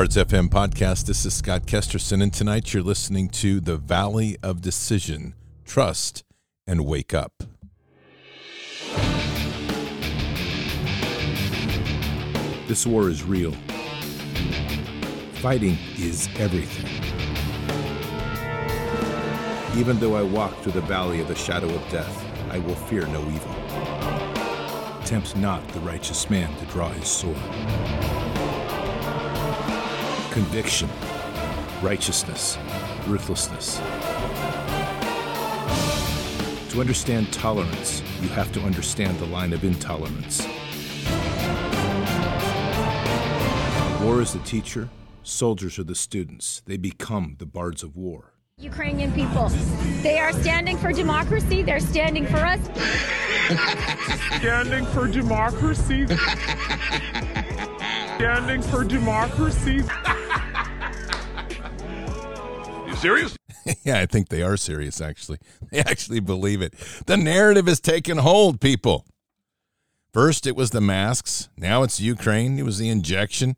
Bards FM podcast. This is Scott Kesterson, and tonight you're listening to The Valley of Decision Trust and Wake Up. This war is real. Fighting is everything. Even though I walk through the valley of the shadow of death, I will fear no evil. Tempt not the righteous man to draw his sword. Conviction, righteousness, ruthlessness. To understand tolerance, you have to understand the line of intolerance. War is the teacher, soldiers are the students. They become the bards of war. Ukrainian people. They are standing for democracy. They're standing for us. standing for democracy. standing for democracy. Serious? yeah, I think they are serious, actually. They actually believe it. The narrative has taken hold, people. First, it was the masks. Now it's Ukraine. It was the injection.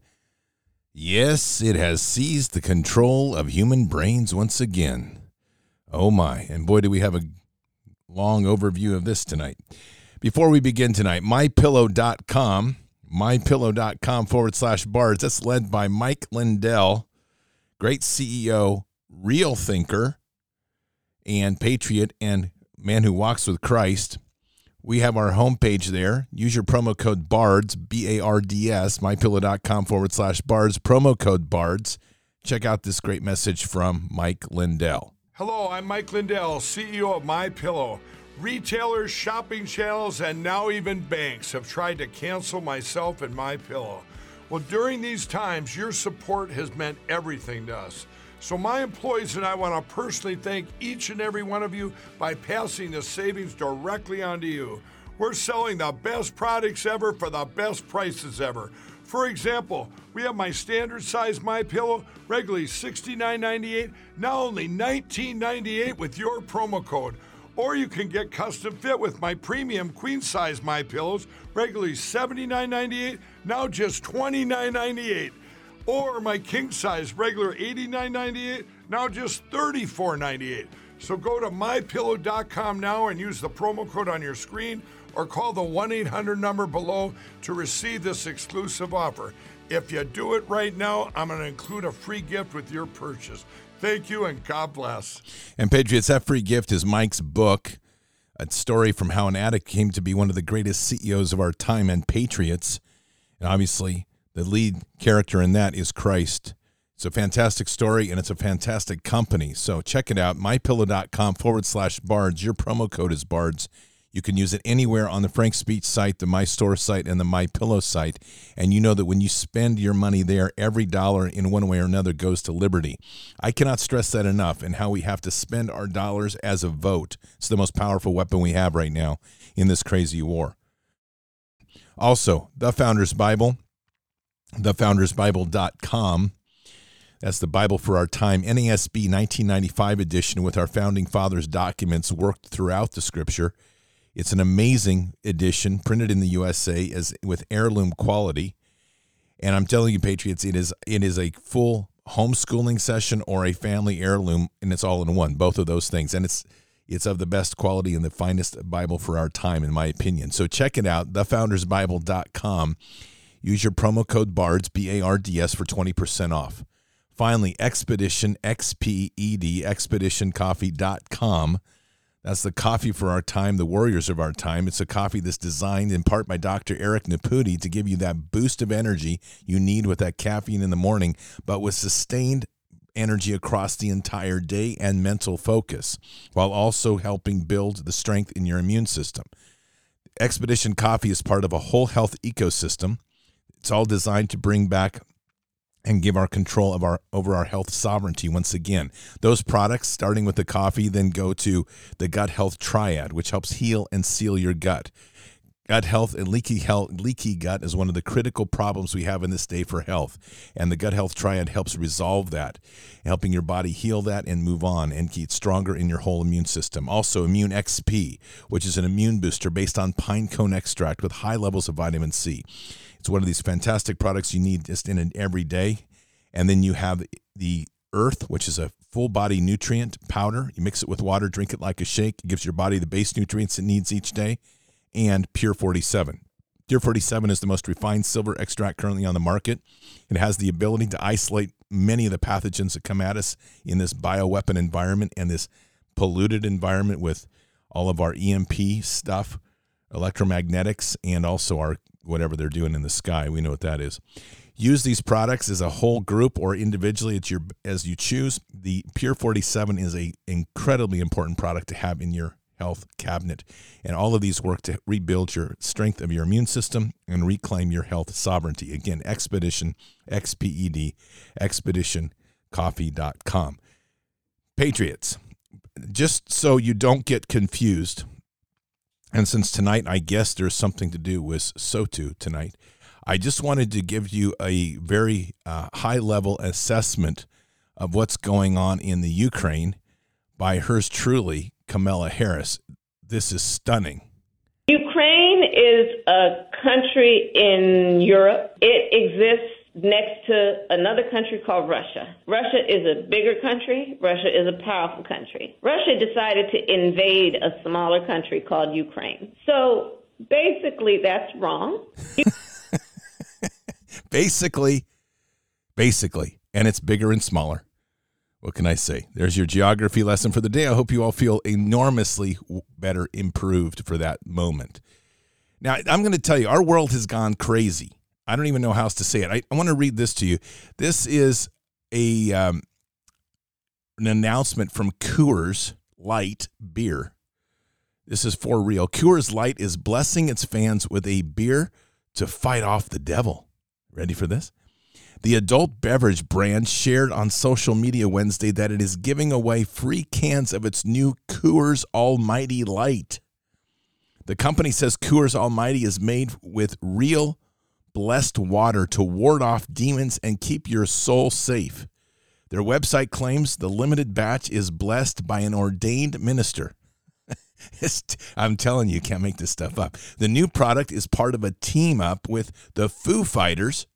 Yes, it has seized the control of human brains once again. Oh my, and boy, do we have a long overview of this tonight. Before we begin tonight, mypillow.com, mypillow.com forward slash bards. That's led by Mike Lindell, great CEO, real thinker, and patriot, and man who walks with Christ. We have our homepage there. Use your promo code BARDS, B A R D S, mypillow.com forward slash BARDS, promo code BARDS. Check out this great message from Mike Lindell. Hello, I'm Mike Lindell, CEO of My Pillow. Retailers, shopping channels, and now even banks have tried to cancel myself and My Pillow. Well, during these times, your support has meant everything to us. So, my employees and I want to personally thank each and every one of you by passing the savings directly on to you. We're selling the best products ever for the best prices ever. For example, we have my standard size My Pillow, regularly $69.98, now only $19.98 with your promo code. Or you can get custom fit with my premium queen size My Pillows, regularly $79.98, now just $29.98 or my king size regular $89.98, now just $34.98. So go to mypillow.com now and use the promo code on your screen or call the 1 800 number below to receive this exclusive offer. If you do it right now, I'm going to include a free gift with your purchase. Thank you and God bless. And Patriots, that free gift is Mike's book, a story from how an addict came to be one of the greatest CEOs of our time and Patriots. And obviously, the lead character in that is Christ. It's a fantastic story and it's a fantastic company. So check it out, mypillow.com forward slash bards. Your promo code is bards. You can use it anywhere on the Frank Speech site, the My Store site, and the My Pillow site. And you know that when you spend your money there, every dollar in one way or another goes to liberty. I cannot stress that enough and how we have to spend our dollars as a vote. It's the most powerful weapon we have right now in this crazy war. Also, the Founders Bible thefoundersbible.com. That's the Bible for our time, NASB 1995 edition with our founding fathers' documents worked throughout the scripture. It's an amazing edition, printed in the USA as with heirloom quality. And I'm telling you, Patriots, it is it is a full homeschooling session or a family heirloom, and it's all in one, both of those things. And it's it's of the best quality and the finest Bible for our time, in my opinion. So check it out, thefoundersbible.com. Use your promo code BARDS, B A R D S, for 20% off. Finally, Expedition, X P E D, expeditioncoffee.com. That's the coffee for our time, the warriors of our time. It's a coffee that's designed in part by Dr. Eric Nepute to give you that boost of energy you need with that caffeine in the morning, but with sustained energy across the entire day and mental focus, while also helping build the strength in your immune system. Expedition Coffee is part of a whole health ecosystem it's all designed to bring back and give our control of our over our health sovereignty once again. Those products, starting with the coffee, then go to the gut health triad, which helps heal and seal your gut. Gut health and leaky health, leaky gut is one of the critical problems we have in this day for health, and the gut health triad helps resolve that, helping your body heal that and move on and get stronger in your whole immune system. Also, Immune XP, which is an immune booster based on pine cone extract with high levels of vitamin C. It's one of these fantastic products you need just in an every day. And then you have the Earth, which is a full body nutrient powder. You mix it with water, drink it like a shake. It gives your body the base nutrients it needs each day. And Pure 47. Pure 47 is the most refined silver extract currently on the market. It has the ability to isolate many of the pathogens that come at us in this bioweapon environment and this polluted environment with all of our EMP stuff, electromagnetics, and also our whatever they're doing in the sky. We know what that is. Use these products as a whole group or individually at your as you choose. The Pure 47 is a incredibly important product to have in your health cabinet. And all of these work to rebuild your strength of your immune system and reclaim your health sovereignty. Again, Expedition, X P E D, expeditioncoffee.com. Patriots, just so you don't get confused, and since tonight I guess there's something to do with SOTU tonight, I just wanted to give you a very uh, high level assessment of what's going on in the Ukraine by hers truly, Kamala Harris. This is stunning. Ukraine is a country in Europe. It exists next to another country called Russia. Russia is a bigger country. Russia is a powerful country. Russia decided to invade a smaller country called Ukraine. So basically, that's wrong. basically, basically, and it's bigger and smaller. What can I say? There's your geography lesson for the day. I hope you all feel enormously better improved for that moment. Now, I'm going to tell you, our world has gone crazy. I don't even know how else to say it. I, I want to read this to you. This is a um, an announcement from Coors Light beer. This is for real. Coors Light is blessing its fans with a beer to fight off the devil. Ready for this? The adult beverage brand shared on social media Wednesday that it is giving away free cans of its new Coors Almighty Light. The company says Coors Almighty is made with real blessed water to ward off demons and keep your soul safe. Their website claims the limited batch is blessed by an ordained minister. I'm telling you, you can't make this stuff up. The new product is part of a team up with the Foo Fighters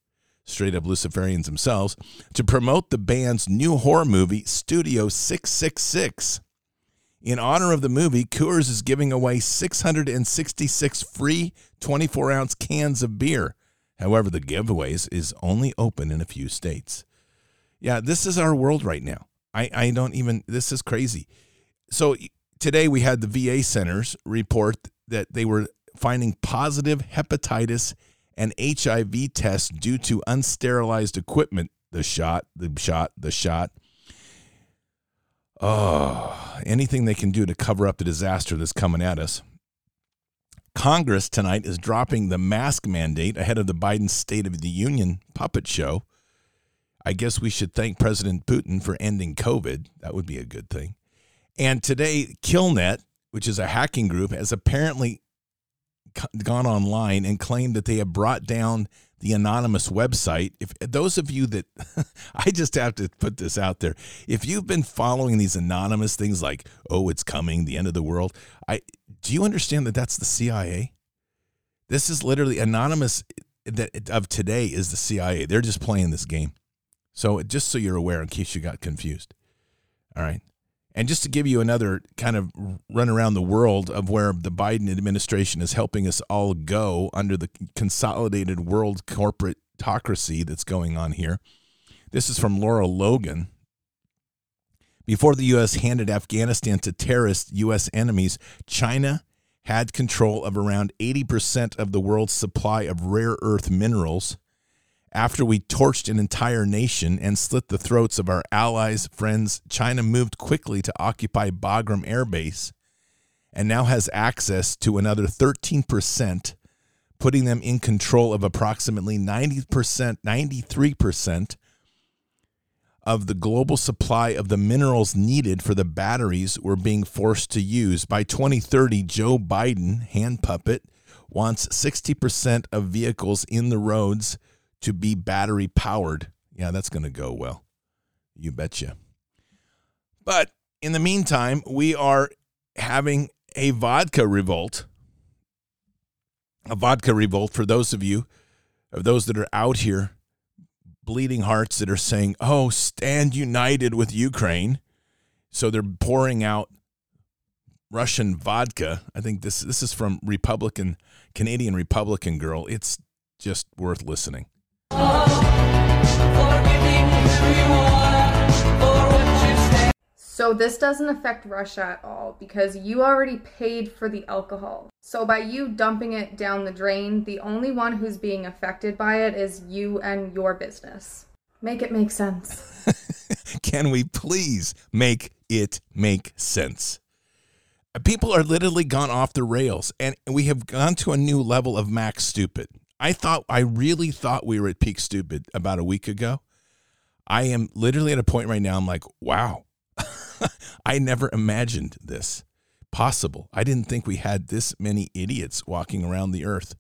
straight up Luciferians themselves, to promote the band's new horror movie, Studio 666. In honor of the movie, Coors is giving away 666 free 24 ounce cans of beer. However, the giveaways is only open in a few states. Yeah, this is our world right now. I, I don't even, this is crazy. So today we had the VA centers report that they were finding positive hepatitis and HIV tests due to unsterilized equipment. The shot, the shot, the shot. Oh, anything they can do to cover up the disaster that's coming at us. Congress tonight is dropping the mask mandate ahead of the Biden State of the Union puppet show. I guess we should thank President Putin for ending COVID. That would be a good thing. And today, Killnet, which is a hacking group, has apparently gone online and claimed that they have brought down the anonymous website. If those of you that I just have to put this out there, if you've been following these anonymous things like "oh, it's coming, the end of the world," I do you understand that that's the CIA? This is literally anonymous. Eh, that eh, of today is the CIA. They're just playing this game. So just so you're aware, in case you got confused. All right. And just to give you another kind of run around the world of where the Biden administration is helping us all go under the consolidated world corporateocracy that's going on here. This is from Lara Logan. Before the U.S. handed Afghanistan to terrorist U.S. enemies, China had control of around 80% of the world's supply of rare earth minerals after we torched an entire nation and slit the throats of our allies, friends, China moved quickly to occupy Bagram Air Base and now has access to another 13%, putting them in control of approximately 90%, 93% of the global supply of the minerals needed for the batteries we're being forced to use. By 2030, Joe Biden, hand puppet, wants 60% of vehicles in the roads to be battery powered. Yeah, that's going to go well. You betcha. But in the meantime, we are having a vodka revolt. A vodka revolt for those of you, of those that are out here bleeding hearts that are saying, "Oh, stand united with Ukraine." So they're pouring out Russian vodka. I think this this is from Republican Canadian Republican girl. It's just worth listening. So this doesn't affect Russia at all because you already paid for the alcohol. So by you dumping it down the drain, the only one who's being affected by it is you and your business. Make it make sense. Can we please make it make sense? People are literally gone off the rails and we have gone to a new level of max stupid. I thought I really thought we were at peak stupid about a week ago. I am literally at a point right now I'm like, wow I never imagined this possible. I didn't think we had this many idiots walking around the earth.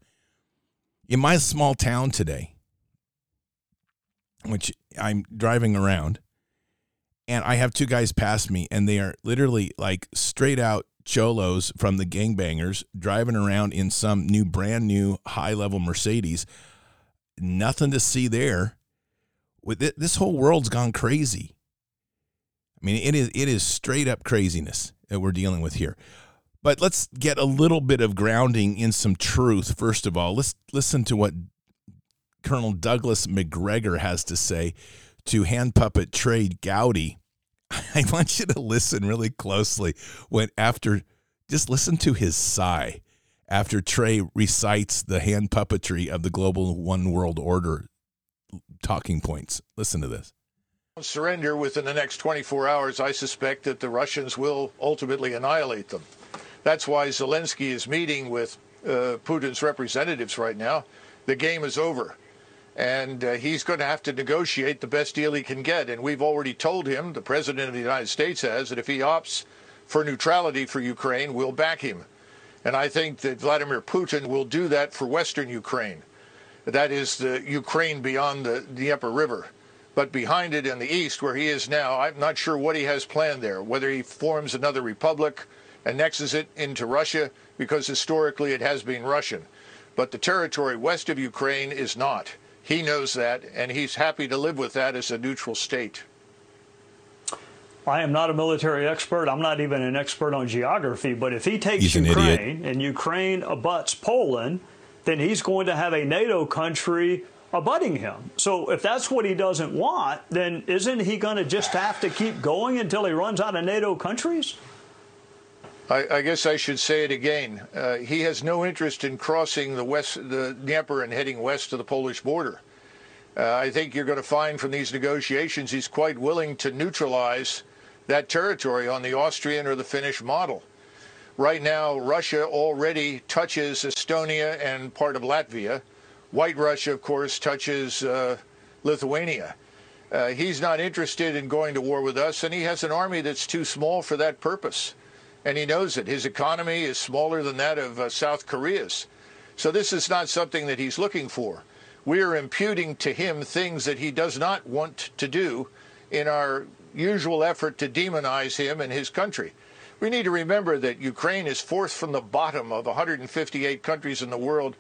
In my small town today, which I'm driving around, and I have two guys pass me, and they are literally like straight out cholos from the gangbangers driving around in some new, brand new, high level Mercedes. Nothing to see there. With this whole world's gone crazy. I mean, it is it is straight up craziness that we're dealing with here. But let's get a little bit of grounding in some truth first of all. Let's listen to what Colonel Douglas Macgregor has to say to hand puppet Trey Gowdy. I want you to listen really closely when after just listen to his sigh after Trey recites the hand puppetry of the global one world order talking points. Listen to this surrender within the next 24 hours, I suspect that the Russians will ultimately annihilate them. That's why Zelensky is meeting with uh, Putin's representatives right now. The game is over. And uh, he's going to have to negotiate the best deal he can get. And we've already told him, the President of the United States has, that if he opts for neutrality for Ukraine, we'll back him. And I think that Vladimir Putin will do that for Western Ukraine. That is the Ukraine beyond the Dnieper River. But behind it in the east, where he is now, I'm not sure what he has planned there, whether he forms another republic, annexes it into Russia, because historically it has been Russian. But the territory west of Ukraine is not. He knows that, and he's happy to live with that as a neutral state. I am not a military expert. I'm not even an expert on geography. But if he takes Ukraine and Ukraine abuts Poland, then he's going to have a NATO country abutting him. So if that's what he doesn't want, then isn't he going to just have to keep going until he runs out of NATO countries? I, I guess I should say it again. Uh, he has no interest in crossing the west, the Dnieper, and heading west to the Polish border. Uh, I think you're going to find from these negotiations he's quite willing to neutralize that territory on the Austrian or the Finnish model. Right now, Russia already touches Estonia and part of Latvia. White Russia, of course, touches uh, Lithuania. Uh, he's not interested in going to war with us, and he has an army that's too small for that purpose. And he knows it. His economy is smaller than that of uh, South Korea's. So this is not something that he's looking for. We are imputing to him things that he does not want to do in our usual effort to demonize him and his country. We need to remember that Ukraine is fourth from the bottom of 158 countries in the world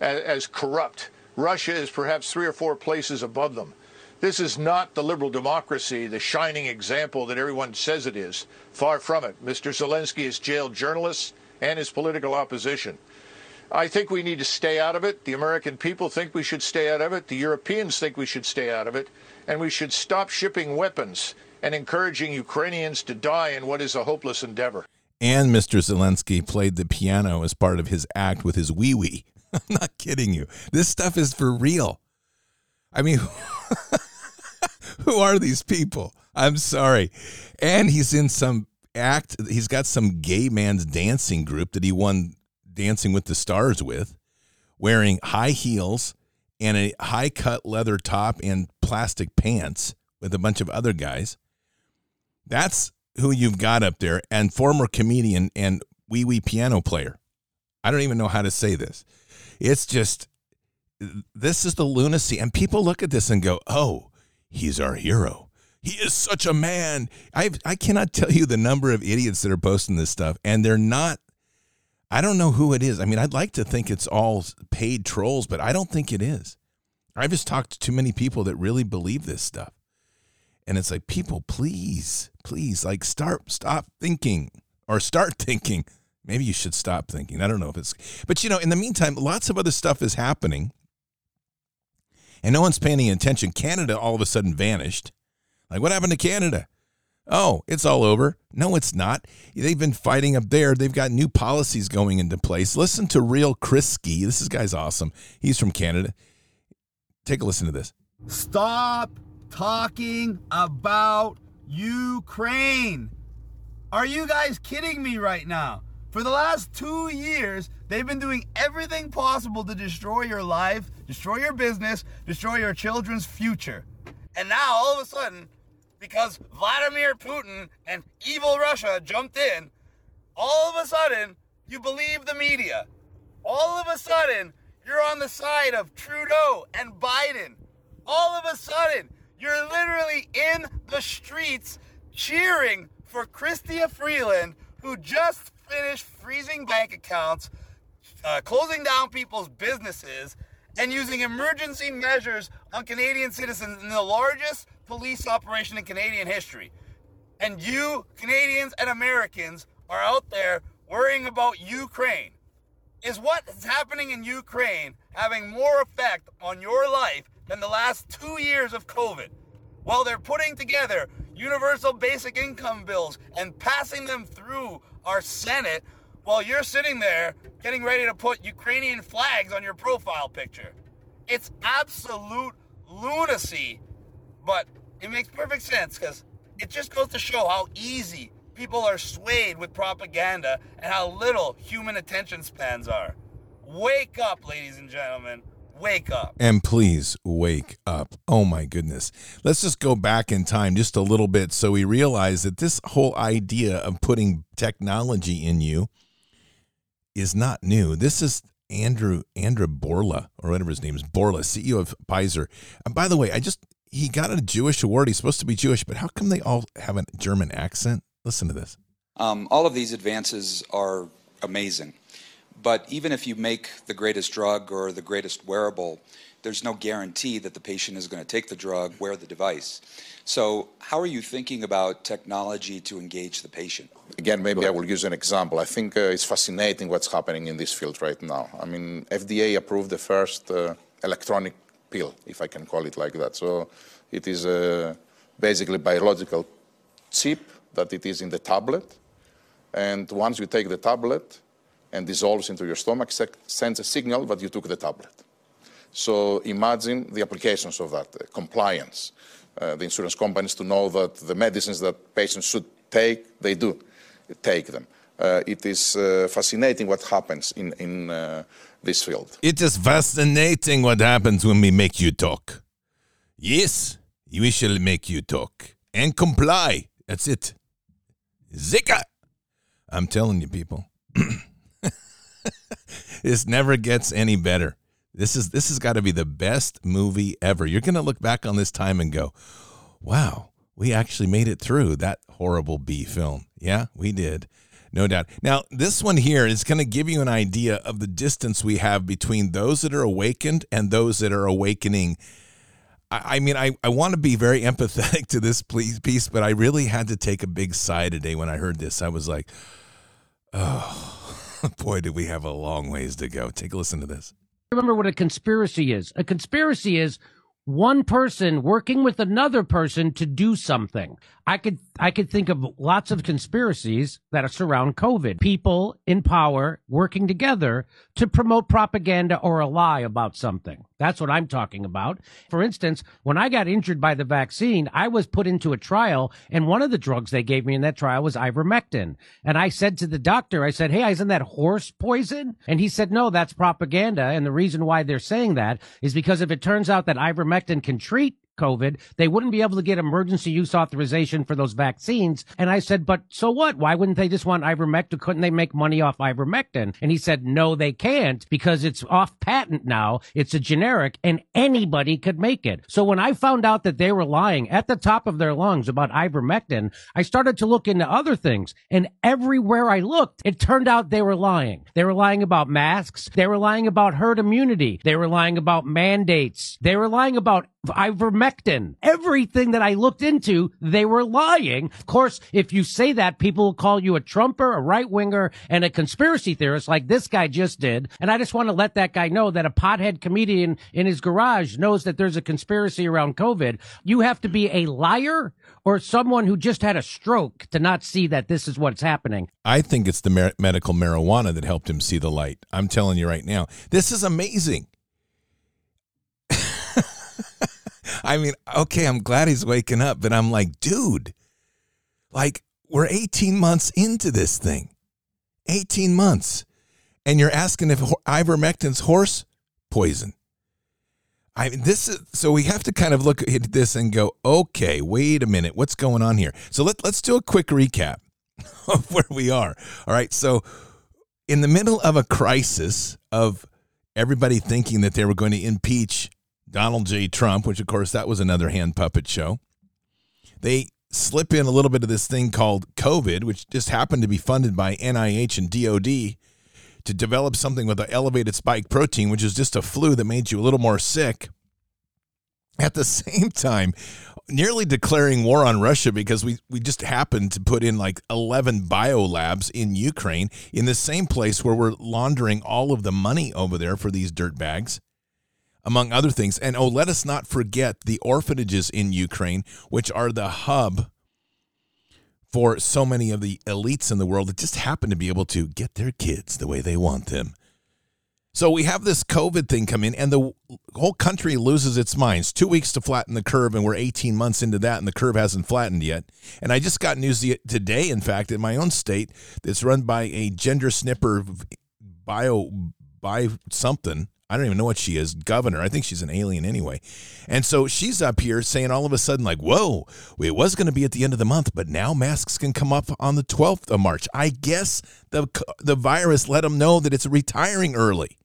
as, as corrupt. Russia is perhaps three or four places above them. This is not the liberal democracy, the shining example that everyone says it is. Far from it. Mr. Zelensky has jailed journalists and his political opposition. I think we need to stay out of it. The American people think we should stay out of it. The Europeans think we should stay out of it. And we should stop shipping weapons and encouraging Ukrainians to die in what is a hopeless endeavor. And Mr. Zelensky played the piano as part of his act with his wee wee. I'm not kidding you. This stuff is for real. I mean, who are these people? I'm sorry. And he's in some act, he's got some gay man's dancing group that he won Dancing with the Stars with, wearing high heels and a high cut leather top and plastic pants with a bunch of other guys. That's who you've got up there, and former comedian and wee wee piano player. I don't even know how to say this. It's just this is the lunacy, and people look at this and go, "Oh, he's our hero. He is such a man." I I cannot tell you the number of idiots that are posting this stuff, and they're not. I don't know who it is. I mean, I'd like to think it's all paid trolls, but I don't think it is. I've just talked to too many people that really believe this stuff. And it's like, people, please, please, like start, stop thinking or start thinking. Maybe you should stop thinking. I don't know if it's, but you know, in the meantime, lots of other stuff is happening and no one's paying any attention. Canada all of a sudden vanished. Like, what happened to Canada? Oh, it's all over. No, it's not. They've been fighting up there. They've got new policies going into place. Listen to Real Krisky. This is guy's awesome. He's from Canada. Take a listen to this. Stop talking about Ukraine. Are you guys kidding me right now? For the last two years, they've been doing everything possible to destroy your life, destroy your business, destroy your children's future. And now, all of a sudden, because Vladimir Putin and evil Russia jumped in, all of a sudden, you believe the media. All of a sudden, you're on the side of Trudeau and Biden. All of a sudden, you're literally in the streets cheering for Chrystia Freeland, who just finished freezing bank accounts, uh, closing down people's businesses, and using emergency measures on Canadian citizens in the largest police operation in Canadian history. And you, Canadians and Americans, are out there worrying about Ukraine. Is what is happening in Ukraine having more effect on your life than the last two years of COVID? While they're putting together universal basic income bills and passing them through our Senate, while you're sitting there getting ready to put Ukrainian flags on your profile picture. It's absolute lunacy, but it makes perfect sense because it just goes to show how easy people are swayed with propaganda and how little human attention spans are. Wake up, ladies and gentlemen. Wake up. And please wake up. Oh my goodness. Let's just go back in time just a little bit so we realize that this whole idea of putting technology in you is not new. This is Andrew Andrew Bourla or whatever his name is, Bourla, CEO of Pfizer. And by the way, I just he got a Jewish award. He's supposed to be Jewish, but how come they all have a German accent? Listen to this. Um, all of these advances are amazing. But even if you make the greatest drug or the greatest wearable, there's no guarantee that the patient is going to take the drug, wear the device. So, how are you thinking about technology to engage the patient? Again, maybe I will use an example. I think uh, it's fascinating what's happening in this field right now. I mean, FDA approved the first uh, electronic pill, if I can call it like that. So, it is uh, basically biological chip that it is in the tablet. And once you take the tablet and dissolves into your stomach, sends a signal that you took the tablet. So imagine the applications of that, uh, compliance, uh, the insurance companies to know that the medicines that patients should take, they do take them. Uh, it is uh, fascinating what happens in, in uh, this field. It is fascinating what happens when we make you talk. Yes, we shall make you talk and comply. That's it. Zika. I'm telling you, people. this never gets any better. This is this has got to be the best movie ever. You're going to look back on this time and go, "Wow, we actually made it through that horrible B film." Yeah, we did. No doubt. Now, this one here is going to give you an idea of the distance we have between those that are awakened and those that are awakening. I, I mean, I, I want to be very empathetic to this piece, but I really had to take a big sigh today when I heard this. I was like, oh, boy, do we have a long ways to go. Take a listen to this remember what a conspiracy is. A conspiracy is one person working with another person to do something. I could I could think of lots of conspiracies that surround COVID. People in power working together to promote propaganda or a lie about something. That's what I'm talking about. For instance, when I got injured by the vaccine, I was put into a trial and one of the drugs they gave me in that trial was ivermectin. And I said to the doctor, I said, Hey, isn't that horse poison? And he said, No, that's propaganda. And the reason why they're saying that is because if it turns out that ivermectin can treat COVID. They wouldn't be able to get emergency use authorization for those vaccines. And I said, but so what? Why wouldn't they just want ivermectin? Couldn't they make money off ivermectin? And he said, no, they can't because it's off patent now. It's a generic and anybody could make it. So when I found out that they were lying at the top of their lungs about ivermectin, I started to look into other things. And everywhere I looked, it turned out they were lying. They were lying about masks. They were lying about herd immunity. They were lying about mandates. They were lying about ivermectin. Everything that I looked into, they were lying. Of course, if you say that, people will call you a Trumper, a right winger, and a conspiracy theorist like this guy just did. And I just want to let that guy know that a pothead comedian in his garage knows that there's a conspiracy around COVID. You have to be a liar or someone who just had a stroke to not see that this is what's happening. I think it's the medical marijuana that helped him see the light. I'm telling you right now. This is amazing. I mean, okay, I'm glad he's waking up, but I'm like, dude, like we're 18 months into this thing. 18 months. And you're asking if ivermectin's horse poison. I mean, this is so we have to kind of look at this and go, okay, wait a minute, what's going on here? So let, let's do a quick recap of where we are. All right. So, in the middle of a crisis of everybody thinking that they were going to impeach Donald J. Trump, which of course that was another hand puppet show. They slip in a little bit of this thing called COVID, which just happened to be funded by NIH and DOD to develop something with an elevated spike protein, which is just a flu that made you a little more sick. At the same time, nearly declaring war on Russia because we, we just happened to put in like 11 biolabs in Ukraine in the same place where we're laundering all of the money over there for these dirt bags among other things. And oh, let us not forget the orphanages in Ukraine, which are the hub for so many of the elites in the world that just happen to be able to get their kids the way they want them. So we have this COVID thing come in, and the whole country loses its minds. Two weeks to flatten the curve, and we're 18 months into that, and the curve hasn't flattened yet. And I just got news today, in fact, in my own state, that's run by a gender snipper bio by something I don't even know what she is, governor. I think she's an alien anyway. And so she's up here saying all of a sudden, like, whoa, it was going to be at the end of the month, but now masks can come up on the 12th of March. I guess the, the virus let them know that it's retiring early.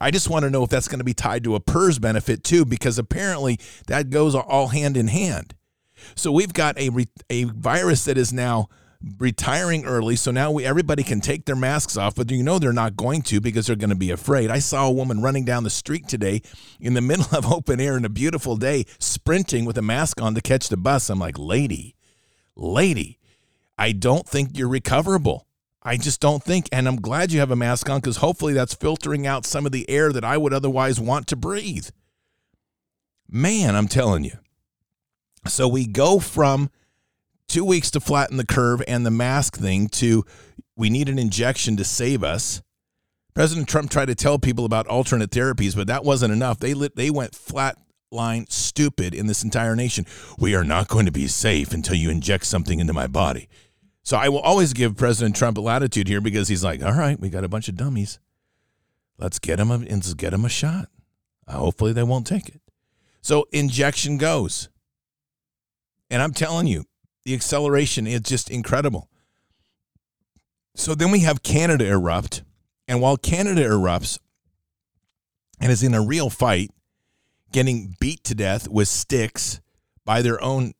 I just want to know if that's going to be tied to a PERS benefit too, because apparently that goes all hand in hand. So we've got a, a virus that is now retiring early so now we everybody can take their masks off but you know they're not going to because they're going to be afraid. I saw a woman running down the street today in the middle of open air in a beautiful day sprinting with a mask on to catch the bus. I'm like lady lady i don't think you're recoverable. I just don't think and i'm glad you have a mask on because hopefully that's filtering out some of the air that i would otherwise want to breathe. Man i'm telling you. So we go from two weeks to flatten the curve and the mask thing to we need an injection to save us. President Trump tried to tell people about alternate therapies, but that wasn't enough. They lit, they went flat line stupid in this entire nation. We are not going to be safe until you inject something into my body. So I will always give President Trump latitude here because he's like, all right, we got a bunch of dummies. Let's get him a, get him a shot. Hopefully they won't take it. So injection goes. And I'm telling you, the acceleration is just incredible. So then we have Canada erupt. And while Canada erupts and is in a real fight, getting beat to death with sticks by their own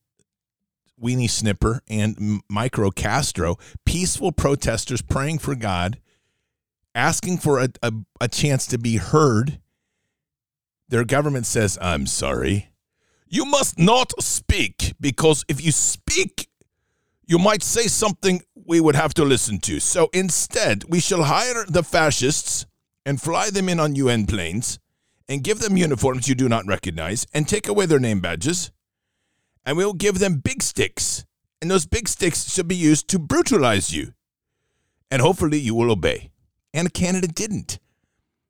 weenie snipper and micro Castro, peaceful protesters praying for God, asking for a, a, a chance to be heard. Their government says, I'm sorry. You must not speak because if you speak, you might say something we would have to listen to. So instead, we shall hire the fascists and fly them in on UN planes and give them uniforms you do not recognize and take away their name badges. And we'll give them big sticks. And those big sticks should be used to brutalize you. And hopefully you will obey. And Canada didn't.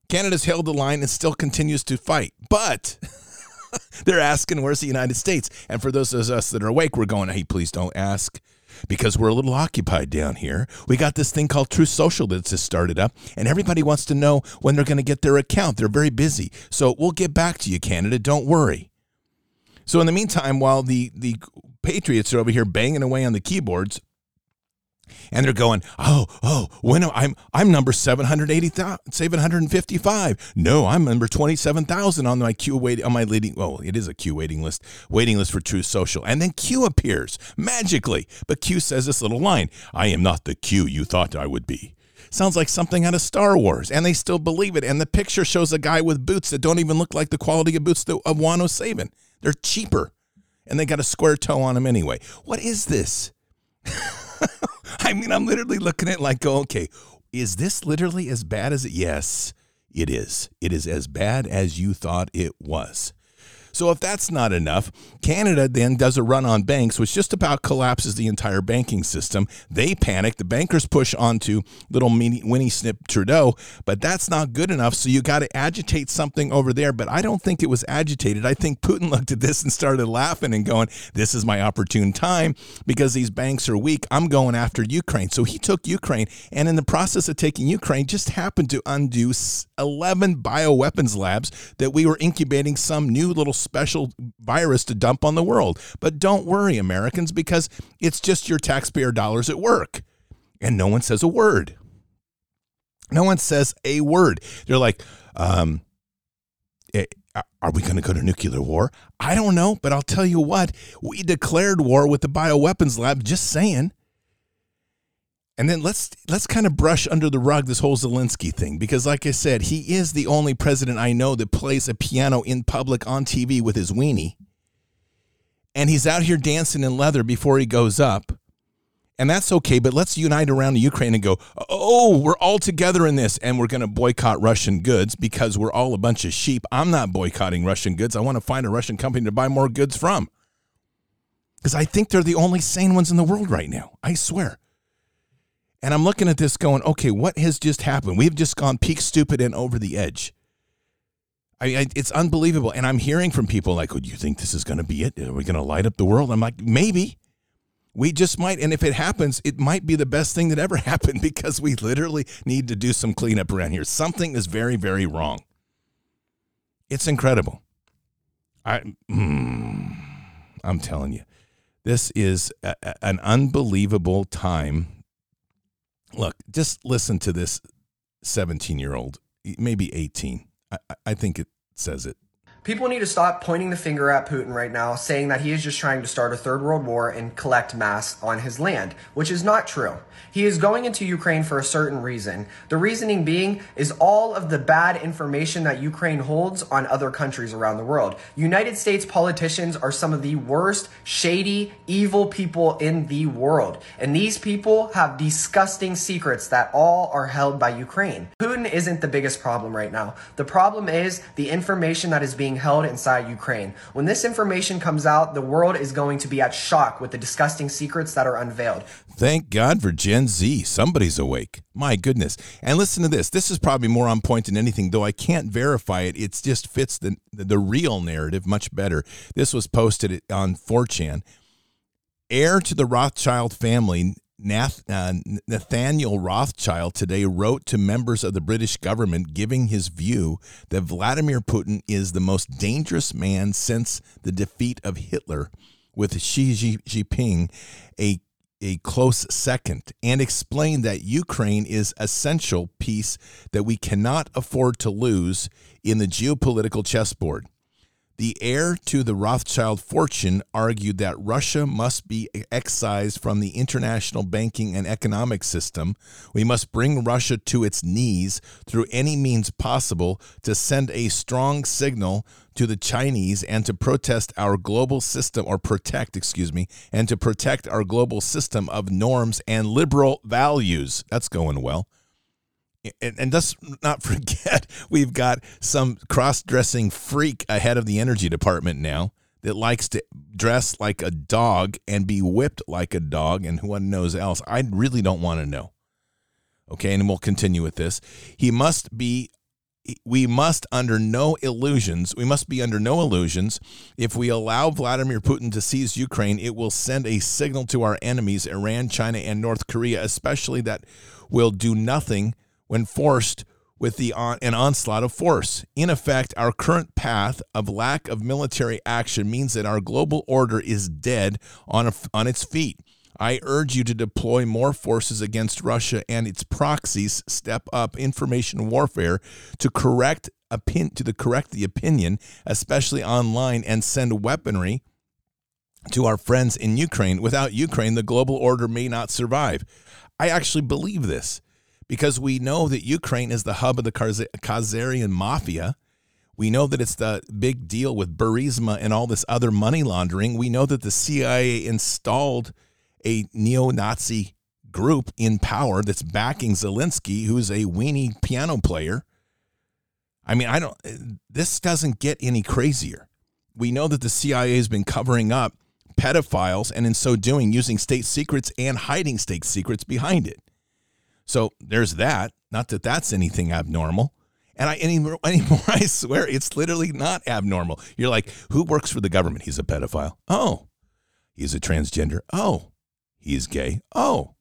Canada's held the line and still continues to fight. But They're asking, where's the United States? And for those of us that are awake, we're going, hey, please don't ask because we're a little occupied down here. We got this thing called Truth Social that's just started up, and everybody wants to know when they're going to get their account. They're very busy. So we'll get back to you, Canada. Don't worry. So in the meantime, while the the Patriots are over here banging away on the keyboards, and they're going, oh, oh, when I'm I'm number 780, 755. No, I'm number 27,000 on my queue wait on my leading. Oh, it is a queue waiting list, waiting list for True Social. And then Q appears magically. But Q says this little line I am not the Q you thought I would be. Sounds like something out of Star Wars, and they still believe it. And the picture shows a guy with boots that don't even look like the quality of boots of Juan O'Savin. They're cheaper, and they got a square toe on them anyway. What is this? I mean, I'm literally looking at like, okay, is this literally as bad as it? Yes, it is. It is as bad as you thought it was. So if that's not enough, Canada then does a run on banks, which just about collapses the entire banking system. They panic. The bankers push onto little mini, Winnie Snip Trudeau, but that's not good enough. So you got to agitate something over there. But I don't think it was agitated. I think Putin looked at this and started laughing and going, "This is my opportune time because these banks are weak. I'm going after Ukraine." So he took Ukraine, and in the process of taking Ukraine, just happened to undo 11 bioweapons labs that we were incubating some new little special virus to dump on the world. But don't worry, Americans, because it's just your taxpayer dollars at work. And no one says a word. No one says a word. They're like, um, eh, are we going to go to nuclear war? I don't know, but I'll tell you what, we declared war with the bioweapons lab, just saying. And then let's let's kind of brush under the rug this whole Zelensky thing because like I said, he is the only president I know that plays a piano in public on TV with his weenie. And he's out here dancing in leather before he goes up. And that's okay, but let's unite around the Ukraine and go, "Oh, we're all together in this and we're going to boycott Russian goods because we're all a bunch of sheep. I'm not boycotting Russian goods. I want to find a Russian company to buy more goods from." Cuz I think they're the only sane ones in the world right now. I swear. And I'm looking at this going, okay, what has just happened? We've just gone peak stupid and over the edge. I, I it's unbelievable. And I'm hearing from people like, oh, do you think this is going to be it? Are we going to light up the world? I'm like, maybe. We just might. And if it happens, it might be the best thing that ever happened because we literally need to do some cleanup around here. Something is very, very wrong. It's incredible. I, mm, I'm telling you, this is a, an unbelievable time look, just listen to this 17 year old, maybe 18. I, I think it says it. People need to stop pointing the finger at Putin right now, saying that he is just trying to start a third world war and collect mass on his land, which is not true. He is going into Ukraine for a certain reason. The reasoning being is all of the bad information that Ukraine holds on other countries around the world. United States politicians are some of the worst, shady, evil people in the world. And these people have disgusting secrets that all are held by Ukraine. Putin isn't the biggest problem right now. The problem is the information that is being being held inside Ukraine. When this information comes out, the world is going to be at shock with the disgusting secrets that are unveiled. Thank God for Gen Z. Somebody's awake. My goodness. And listen to this. This is probably more on point than anything, though I can't verify it. It just fits the, the real narrative much better. This was posted on 4chan. Heir to the Rothschild family Nath, uh, Nathaniel Rothschild today wrote to members of the British government giving his view that Vladimir Putin is the most dangerous man since the defeat of Hitler, with Xi Jinping a a close second, and explained that Ukraine is essential piece that we cannot afford to lose in the geopolitical chessboard. The heir to the Rothschild fortune argued that Russia must be excised from the international banking and economic system. We must bring Russia to its knees through any means possible to send a strong signal to the Chinese and to protest our global system, or protect, excuse me, and to protect our global system of norms and liberal values. That's going well and, and let's not forget we've got some cross-dressing freak ahead of the energy department now that likes to dress like a dog and be whipped like a dog and who knows else? I really don't want to know. Okay and we'll continue with this. He must be we must under no illusions we must be under no illusions. If we allow vladimir putin to seize ukraine it will send a signal to our enemies iran china and north korea especially that will do nothing when forced with the on, an onslaught of force. In effect, our current path of lack of military action means that our global order is dead on, a, on its feet. I urge you to deploy more forces against Russia and its proxies. Step up information warfare to correct opin- to the correct the opinion, especially online, and send weaponry to our friends in Ukraine. Without Ukraine, the global order may not survive. I actually believe this because we know that Ukraine is the hub of the Khazarian mafia. We know that it's the big deal with Burisma and all this other money laundering. We know that the CIA installed a neo Nazi group in power that's backing Zelensky, who's a weenie piano player. I mean, I don't, this doesn't get any crazier. We know that the CIA has been covering up pedophiles and in so doing using state secrets and hiding state secrets behind it. So there's that. Not that that's anything abnormal. And I anymore, anymore, I swear it's literally not abnormal. You're like, who works for the government? He's a pedophile. Oh, he's a transgender. Oh, he's gay. Oh,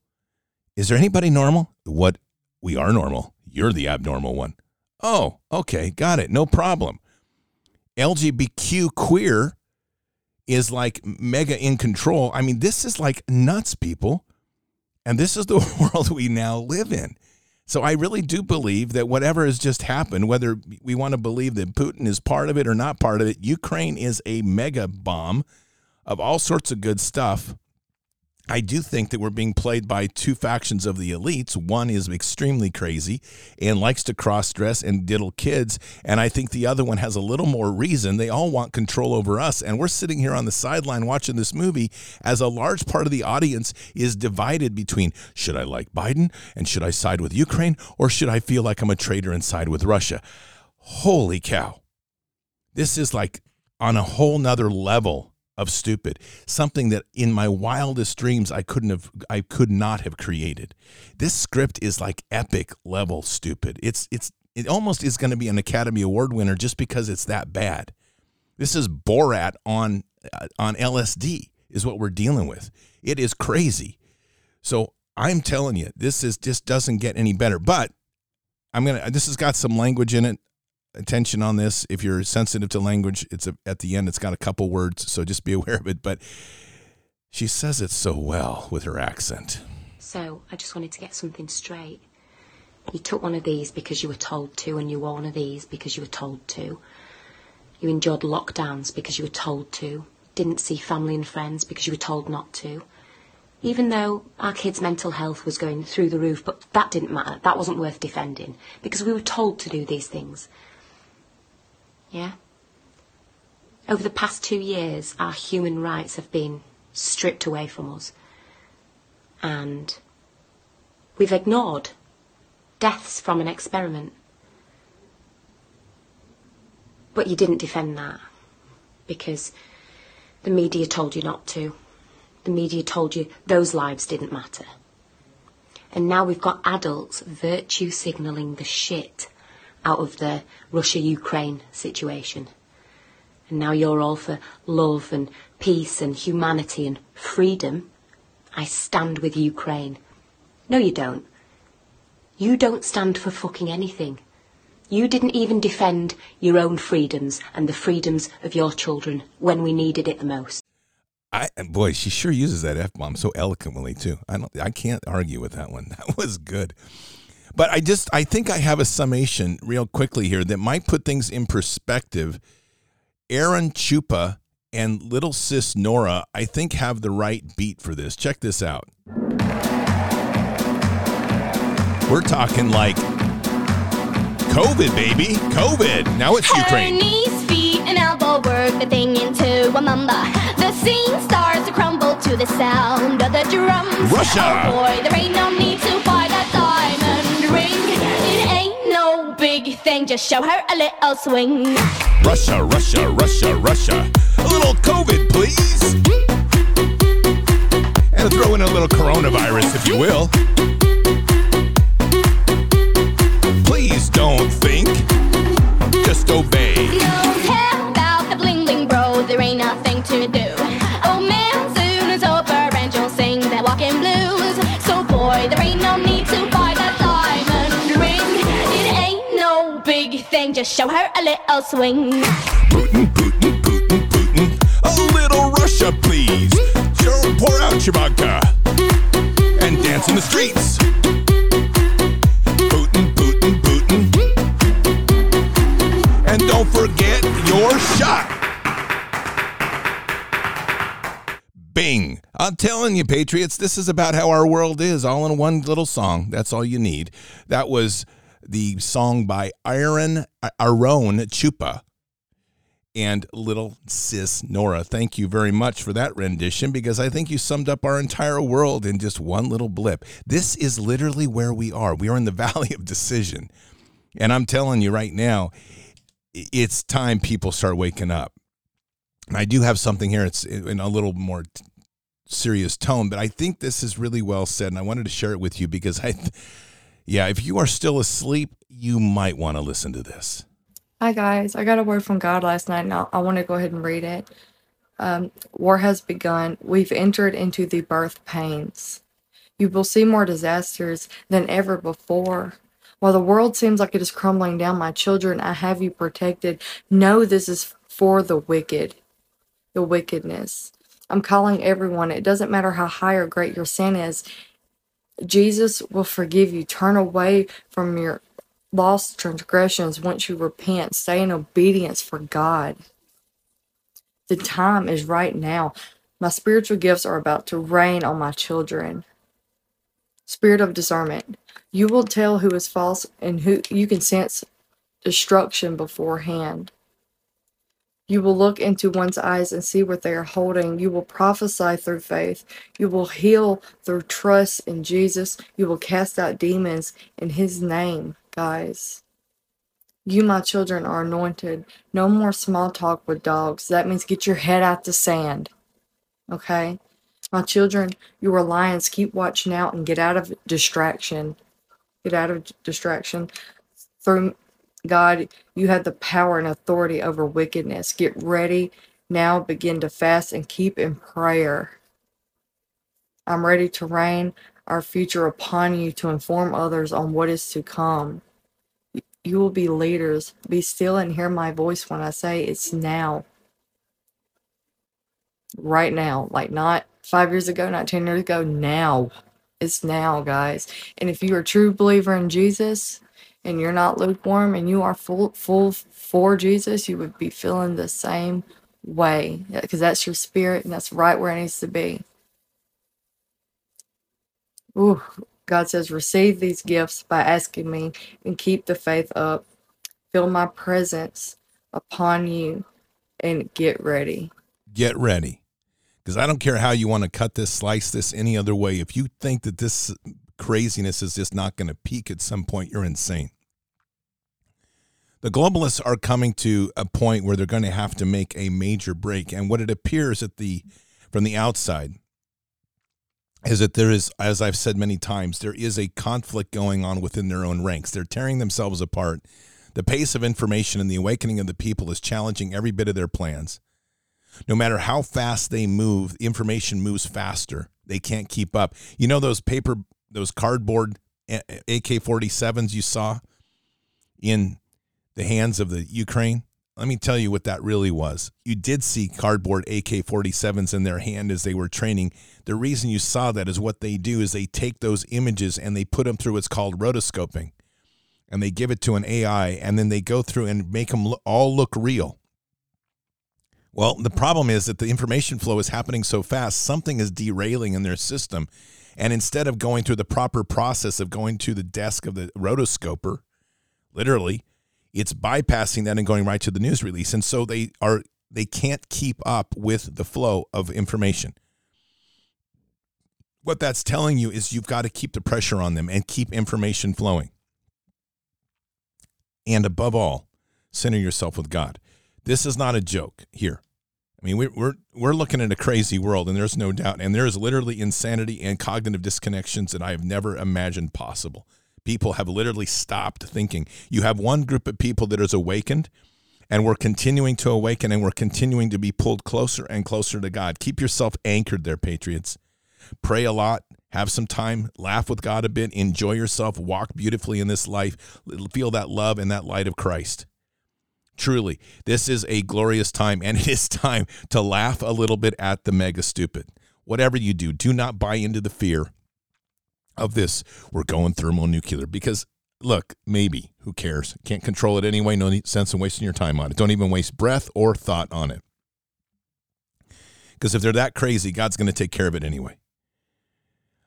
is there anybody normal? What? We are normal. You're the abnormal one. Oh, okay, got it. No problem. LGBTQ queer is like mega in control. I mean, this is like nuts, people. And this is the world we now live in. So I really do believe that whatever has just happened, whether we want to believe that Putin is part of it or not part of it, Ukraine is a mega bomb of all sorts of good stuff. I do think that we're being played by two factions of the elites. One is extremely crazy and likes to cross dress and diddle kids. And I think the other one has a little more reason. They all want control over us. And we're sitting here on the sideline watching this movie as a large part of the audience is divided between should I like Biden and should I side with Ukraine or should I feel like I'm a traitor and side with Russia? Holy cow. This is like on a whole nother level of stupid something that in my wildest dreams i couldn't have i could not have created. This script is like epic level stupid. It's it's it almost is going to be an academy award winner just because it's that bad. This is borat on uh, on lsd is what we're dealing with. It is crazy. So i'm telling you this is just doesn't get any better. But i'm gonna this has got some language in it attention on this. If you're sensitive to language, it's a, at the end. It's got a couple words, so just be aware of it. But she says it so well with her accent. So I just wanted to get something straight. You took one of these because you were told to, and you wore one of these because you were told to. You endured lockdowns because you were told to. Didn't see family and friends because you were told not to. Even though our kids' mental health was going through the roof, but that didn't matter. That wasn't worth defending because we were told to do these things. Yeah? Over the past two years, our human rights have been stripped away from us. And we've ignored deaths from an experiment. But you didn't defend that because the media told you not to. The media told you those lives didn't matter. And now we've got adults virtue signalling the shit out of the Russia Ukraine situation. And now you're all for love and peace and humanity and freedom. I stand with Ukraine. No, you don't. You don't stand for fucking anything. You didn't even defend your own freedoms and the freedoms of your children when we needed it the most. I boy, she sure uses that f bomb so eloquently too. I don't, I can't argue with that one. That was good. But I just I think I have a summation real quickly here that might put things in perspective. AronChupa and little sis Nora, I think, have the right beat for this. Check this out. We're talking like COVID, baby. COVID. Now it's Ukraine. Knees, feet, and elbow work the thing into a mamba. The scene starts to crumble to the sound of the drums. Russia. Oh boy, there ain't no need to buy that diamond ring. It ain't no big thing, just show her a little swing. Russia, Russia, Russia, Russia. A little COVID, please. And throw in a little coronavirus, if you will. Please don't think, just obey. Don't show her a little swing. Putin, Putin, Putin, Putin. A little Russia, please. Sure, pour out your vodka and dance in the streets. Putin, Putin, Putin. And don't forget your shot. Bing. I'm telling you, Patriots, this is about how our world is, all in one little song. That's all you need. That was the song by Aaron AronChupa and little sis Nora. Thank you very much for that rendition because I think you summed up our entire world in just one little blip. This is literally where we are. We are in the valley of decision. And I'm telling you right now, it's time people start waking up. And I do have something here. It's in a little more serious tone, but I think this is really well said, and I wanted to share it with you because I, th- yeah, if you are still asleep, you might want to listen to this. Hi guys, I got a word from God last night, and I, want to go ahead and read it. Um, war has begun. We've entered into the birth pains. You will see more disasters than ever before. While the world seems like it is crumbling down, my children, I have you protected. Know this is for the wicked the wickedness. I'm calling everyone. It doesn't matter how high or great your sin is. Jesus will forgive you. Turn away from your lost transgressions once you repent. Stay in obedience for God. The time is right now. My spiritual gifts are about to rain on my children. Spirit of discernment. You will tell who is false and who you can sense destruction beforehand. You will look into one's eyes and see what they are holding. You will prophesy through faith. You will heal through trust in Jesus. You will cast out demons in His name, guys. You, my children, are anointed. No more small talk with dogs. That means get your head out the sand. Okay? My children, you are lions. Keep watching out and get out of distraction. Get out of distraction. Through God, you have the power and authority over wickedness. Get ready now, begin to fast and keep in prayer. I'm ready to rain our future upon you to inform others on what is to come. You will be leaders. Be still and hear my voice when I say it's now. Right now. Like not five years ago, not 10 years ago. Now. It's now, guys. And if you're a true believer in Jesus, and you're not lukewarm and you are full full for Jesus, you would be feeling the same way because that's your spirit and that's right where it needs to be. Ooh, God says, receive these gifts by asking me and keep the faith up. Feel my presence upon you and get ready. Get ready. Because I don't care how you want to cut this, slice this any other way. If you think that this craziness is just not going to peak at some point, you're insane the globalists are coming to a point where they're going to have to make a major break and what it appears at the from the outside is that there is as i've said many times there is a conflict going on within their own ranks. They're tearing themselves apart. The pace of information and the awakening of the people is challenging every bit of their plans. No matter how fast they move information moves faster. They can't keep up. You know those paper those cardboard ak-47s you saw in the hands of the Ukraine. Let me tell you what that really was. You did see cardboard AK 47s in their hand as they were training. The reason you saw that is what they do is they take those images and they put them through what's called rotoscoping and they give it to an AI and then they go through and make them all look real. Well, the problem is that the information flow is happening so fast, something is derailing in their system. And instead of going through the proper process of going to the desk of the rotoscoper, literally, it's bypassing that and going right to the news release. And so they are they can't keep up with the flow of information. What that's telling you is you've got to keep the pressure on them and keep information flowing. And above all center yourself with god. This is not a joke here. I mean we're, we're looking at a crazy world and there's no doubt. And there is literally insanity and cognitive disconnections that i have never imagined possible people have literally stopped thinking. You have one group of people that is awakened, and we're continuing to awaken and we're continuing to be pulled closer and closer to God. Keep yourself anchored there, Patriots. Pray a lot, have some time, laugh with God a bit, enjoy yourself, walk beautifully in this life, feel that love and that light of Christ. Truly, this is a glorious time, and it is time to laugh a little bit at the mega stupid. Whatever you do, do not buy into the fear of this. We're going thermonuclear because, look, maybe, who cares? Can't control it anyway. No sense in wasting your time on it. Don't even waste breath or thought on it. Because if they're that crazy, God's going to take care of it anyway.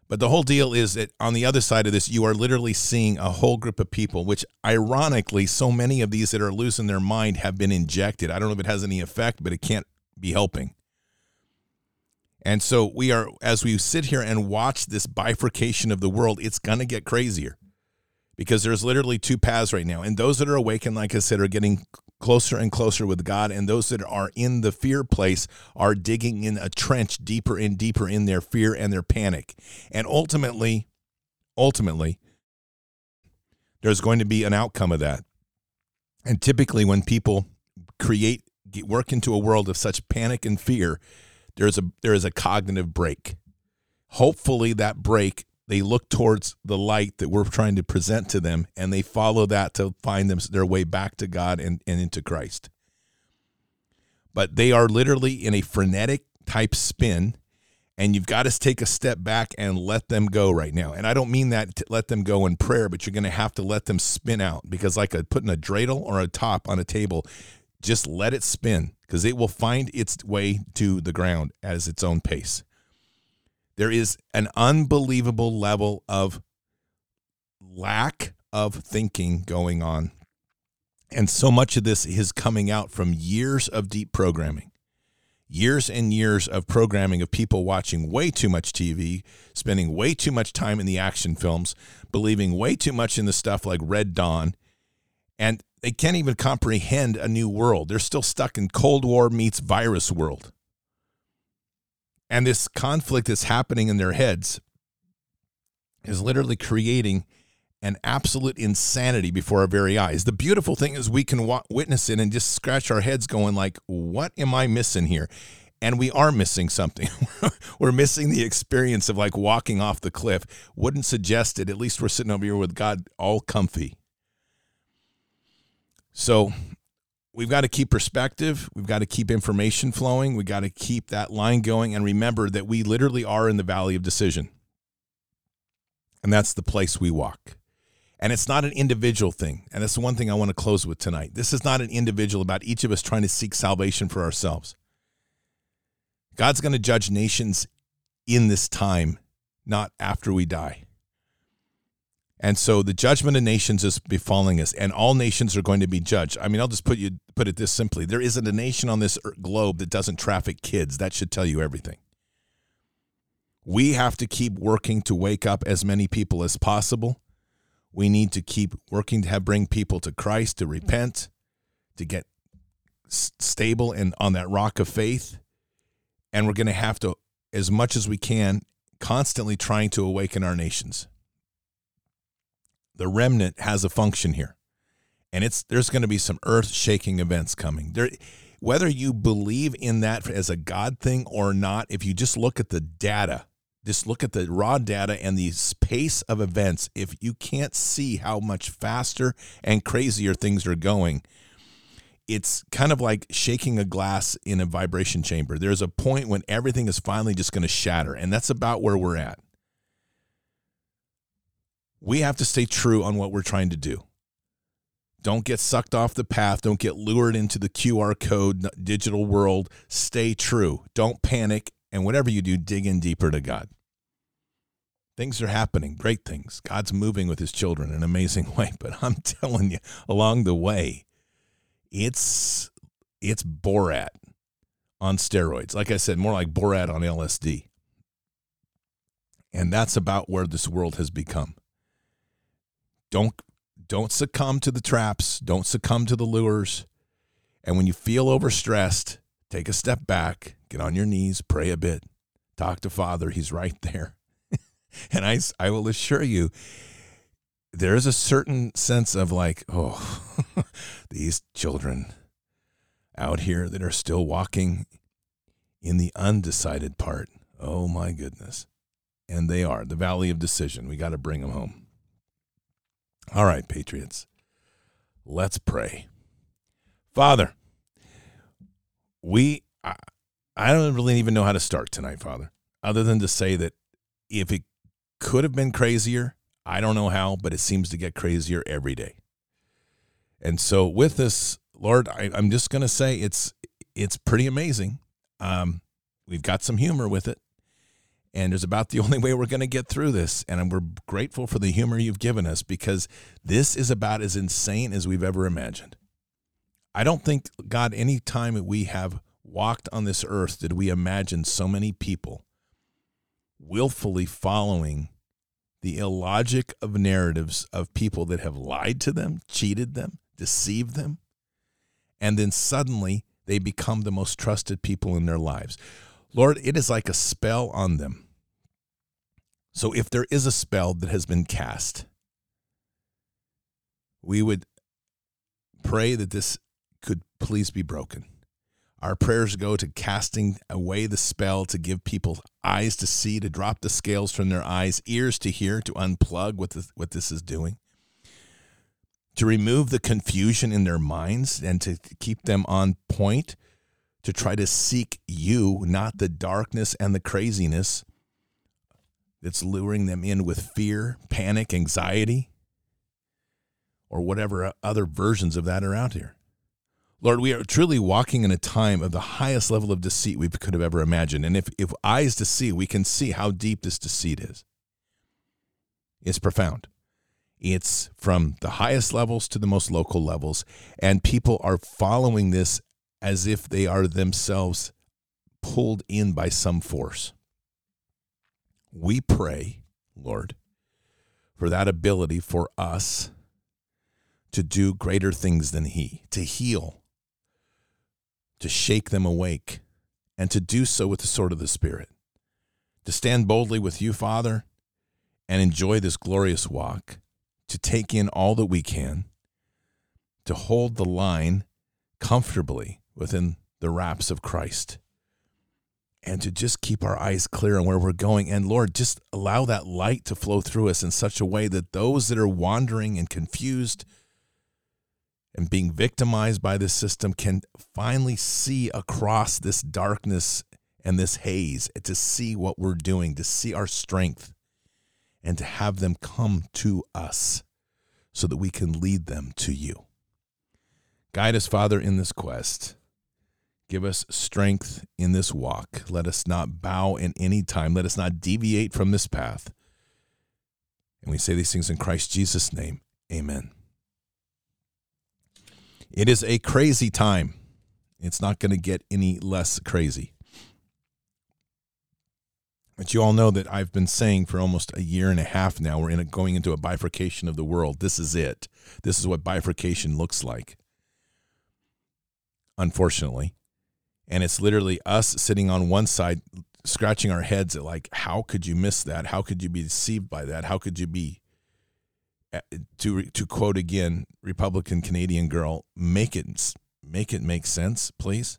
But the whole deal is that on the other side of this, you are literally seeing a whole group of people, which ironically, so many of these that are losing their mind have been injected. I don't know if it has any effect, but it can't be helping. And so we are, as we sit here and watch this bifurcation of the world, it's going to get crazier because there's literally two paths right now. And those that are awakened, like I said, are getting closer and closer with God. And those that are in the fear place are digging in a trench deeper and deeper in their fear and their panic. And ultimately, ultimately, there's going to be an outcome of that. And typically, when people create, work into a world of such panic and fear, there's a there is a cognitive break. Hopefully, that break they look towards the light that we're trying to present to them and they follow that to find them their way back to God and, and into Christ. But they are literally in a frenetic type spin and you've got to take a step back and let them go right now. And I don't mean that let them go in prayer, but you're going to have to let them spin out because, like a, putting a dreidel or a top on a table, just let it spin because it will find its way to the ground at its own pace. There is an unbelievable level of lack of thinking going on. And so much of this is coming out from years of deep programming, years and years of programming of people watching way too much TV, spending way too much time in the action films, believing way too much in the stuff like Red Dawn. And they can't even comprehend a new world. They're still stuck in Cold War meets virus world and this conflict that's happening in their heads is literally creating an absolute insanity before our very eyes. The beautiful thing is we can witness it and just scratch our heads going like, what am I missing here? And we are missing something. we're missing the experience of like walking off the cliff. Wouldn't suggest it. At least we're sitting over here with God all comfy. So we've got to keep perspective. We've got to keep information flowing. We got to keep that line going and remember that we literally are in the valley of decision. And that's the place we walk. And it's not an individual thing. And that's the one thing I want to close with tonight. This is not an individual about each of us trying to seek salvation for ourselves. God's going to judge nations in this time, not after we die. And so the judgment of nations is befalling us, and all nations are going to be judged. I mean, I'll just put you put it this simply: there isn't a nation on this er, globe that doesn't traffic kids. That should tell you everything. We have to keep working to wake up as many people as possible. We need to keep working to have bring people to Christ to repent, to get stable and on that rock of faith. And we're going to have to, as much as we can, constantly trying to awaken our nations the remnant has a function here. And it's there's going to be some earth-shaking events coming. There whether you believe in that as a god thing or not, if you just look at the data, just look at the raw data and the pace of events, if you can't see how much faster and crazier things are going, it's kind of like shaking a glass in a vibration chamber. There's a point when everything is finally just going to shatter, and that's about where we're at we have to stay true on what we're trying to do. Don't get sucked off the path. Don't get lured into the QR code digital world. Stay true. Don't panic. And whatever you do, dig in deeper to God. Things are happening, great things. God's moving with his children in an amazing way. But I'm telling you, along the way, it's it's Borat on steroids. Like I said, more like Borat on LSD. And that's about where this world has become don't don't succumb to the traps. Don't succumb to the lures. And when you feel overstressed take a step back get on your knees pray a bit. Talk to father. He's right there. And i i will assure you there is a certain sense of like oh these children out here that are still walking in the undecided part. Oh my goodness. And they are. The valley of decision. We got to bring them home all right, Patriots, let's pray. Father, we, I, I don't really even know how to start tonight, Father, other than to say that if it could have been crazier, I don't know how, but it seems to get crazier every day. And so with this, Lord, I, am just going to say it's it's pretty amazing. Um, we've got some humor with it, and it's about the only way we're going to get through this. And we're grateful for the humor you've given us because this is about as insane as we've ever imagined. I don't think God, any time we have walked on this earth, did we imagine so many people willfully following the illogic of narratives of people that have lied to them, cheated them, deceived them, and then suddenly they become the most trusted people in their lives. Lord, it is like a spell on them. So if there is a spell that has been cast, we would pray that this could please be broken. Our prayers go to casting away the spell to give people eyes to see, to drop the scales from their eyes, ears to hear, to unplug what this, what this is doing, to remove the confusion in their minds and to keep them on point, to try to seek you, not the darkness and the craziness that's luring them in with fear, panic, anxiety, or whatever other versions of that are out here. Lord, we are truly walking in a time of the highest level of deceit we could have ever imagined. And if, if eyes to see, we can see how deep this deceit is. It's profound. It's from the highest levels to the most local levels. And people are following this as if they are themselves pulled in by some force. We pray, Lord, for that ability for us to do greater things than He, to heal, to shake them awake, and to do so with the sword of the Spirit, to stand boldly with you, Father, and enjoy this glorious walk, to take in all that we can, to hold the line comfortably within the wraps of Christ, and to just keep our eyes clear on where we're going. And Lord, just allow that light to flow through us in such a way that those that are wandering and confused, and being victimized by this system can finally see across this darkness and this haze to see what we're doing, to see our strength, and to have them come to us so that we can lead them to you. Guide us, Father, in this quest. Give us strength in this walk. Let us not bow in any time. Let us not deviate from this path. And we say these things in Christ Jesus' name. Amen. It is a crazy time. It's not going to get any less crazy. But you all know that I've been saying for almost a year and a half now, we're in a, going into a bifurcation of the world. This is it. This is what bifurcation looks like. Unfortunately. And it's literally us sitting on one side, scratching our heads at like, how could you miss that? How could you be deceived by that? How could you be eh, to to quote again Republican Canadian girl, make it make it make sense, please.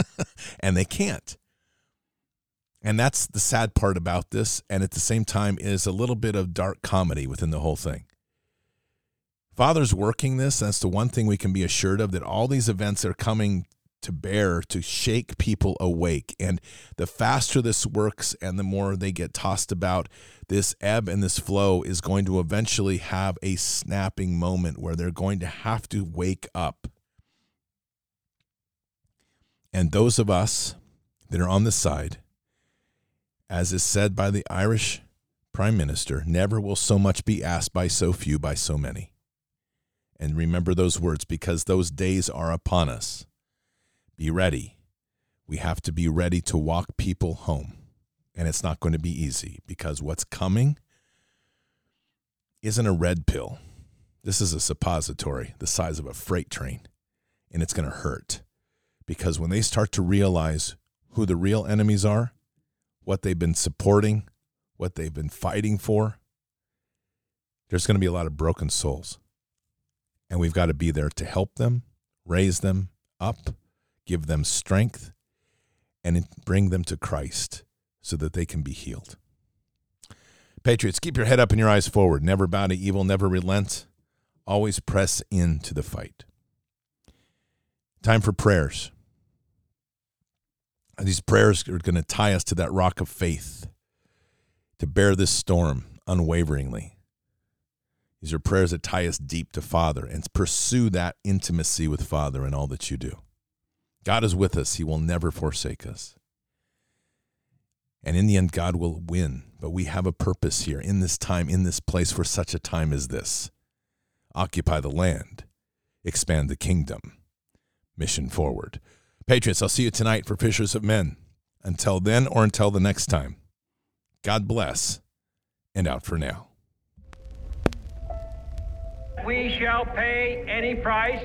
and they can't. And that's the sad part about this and at the same time is a little bit of dark comedy within the whole thing. Father's working this, that's the one thing we can be assured of that all these events are coming to bear to shake people awake. And the faster this works and the more they get tossed about, this ebb and this flow is going to eventually have a snapping moment where they're going to have to wake up. And those of us that are on the side, as is said by the Irish Prime Minister, never will so much be asked by so few by so many. And remember those words because those days are upon us. Be ready. We have to be ready to walk people home. And it's not going to be easy because what's coming isn't a red pill. This is a suppository the size of a freight train. And it's going to hurt because when they start to realize who the real enemies are, what they've been supporting, what they've been fighting for, there's going to be a lot of broken souls. And we've got to be there to help them, raise them up, give them strength, and bring them to Christ so that they can be healed. Patriots, keep your head up and your eyes forward. Never bow to evil, never relent. Always press into the fight. Time for prayers. These prayers are going to tie us to that rock of faith to bear this storm unwaveringly. These are prayers that tie us deep to Father and pursue that intimacy with Father in all that you do. God is with us, He will never forsake us. And in the end, God will win. But we have a purpose here in this time, in this place, for such a time as this. Occupy the land, expand the kingdom, mission forward. Patriots, I'll see you tonight for Fishers of Men. Until then, or until the next time, God bless, and out for now. We shall pay any price,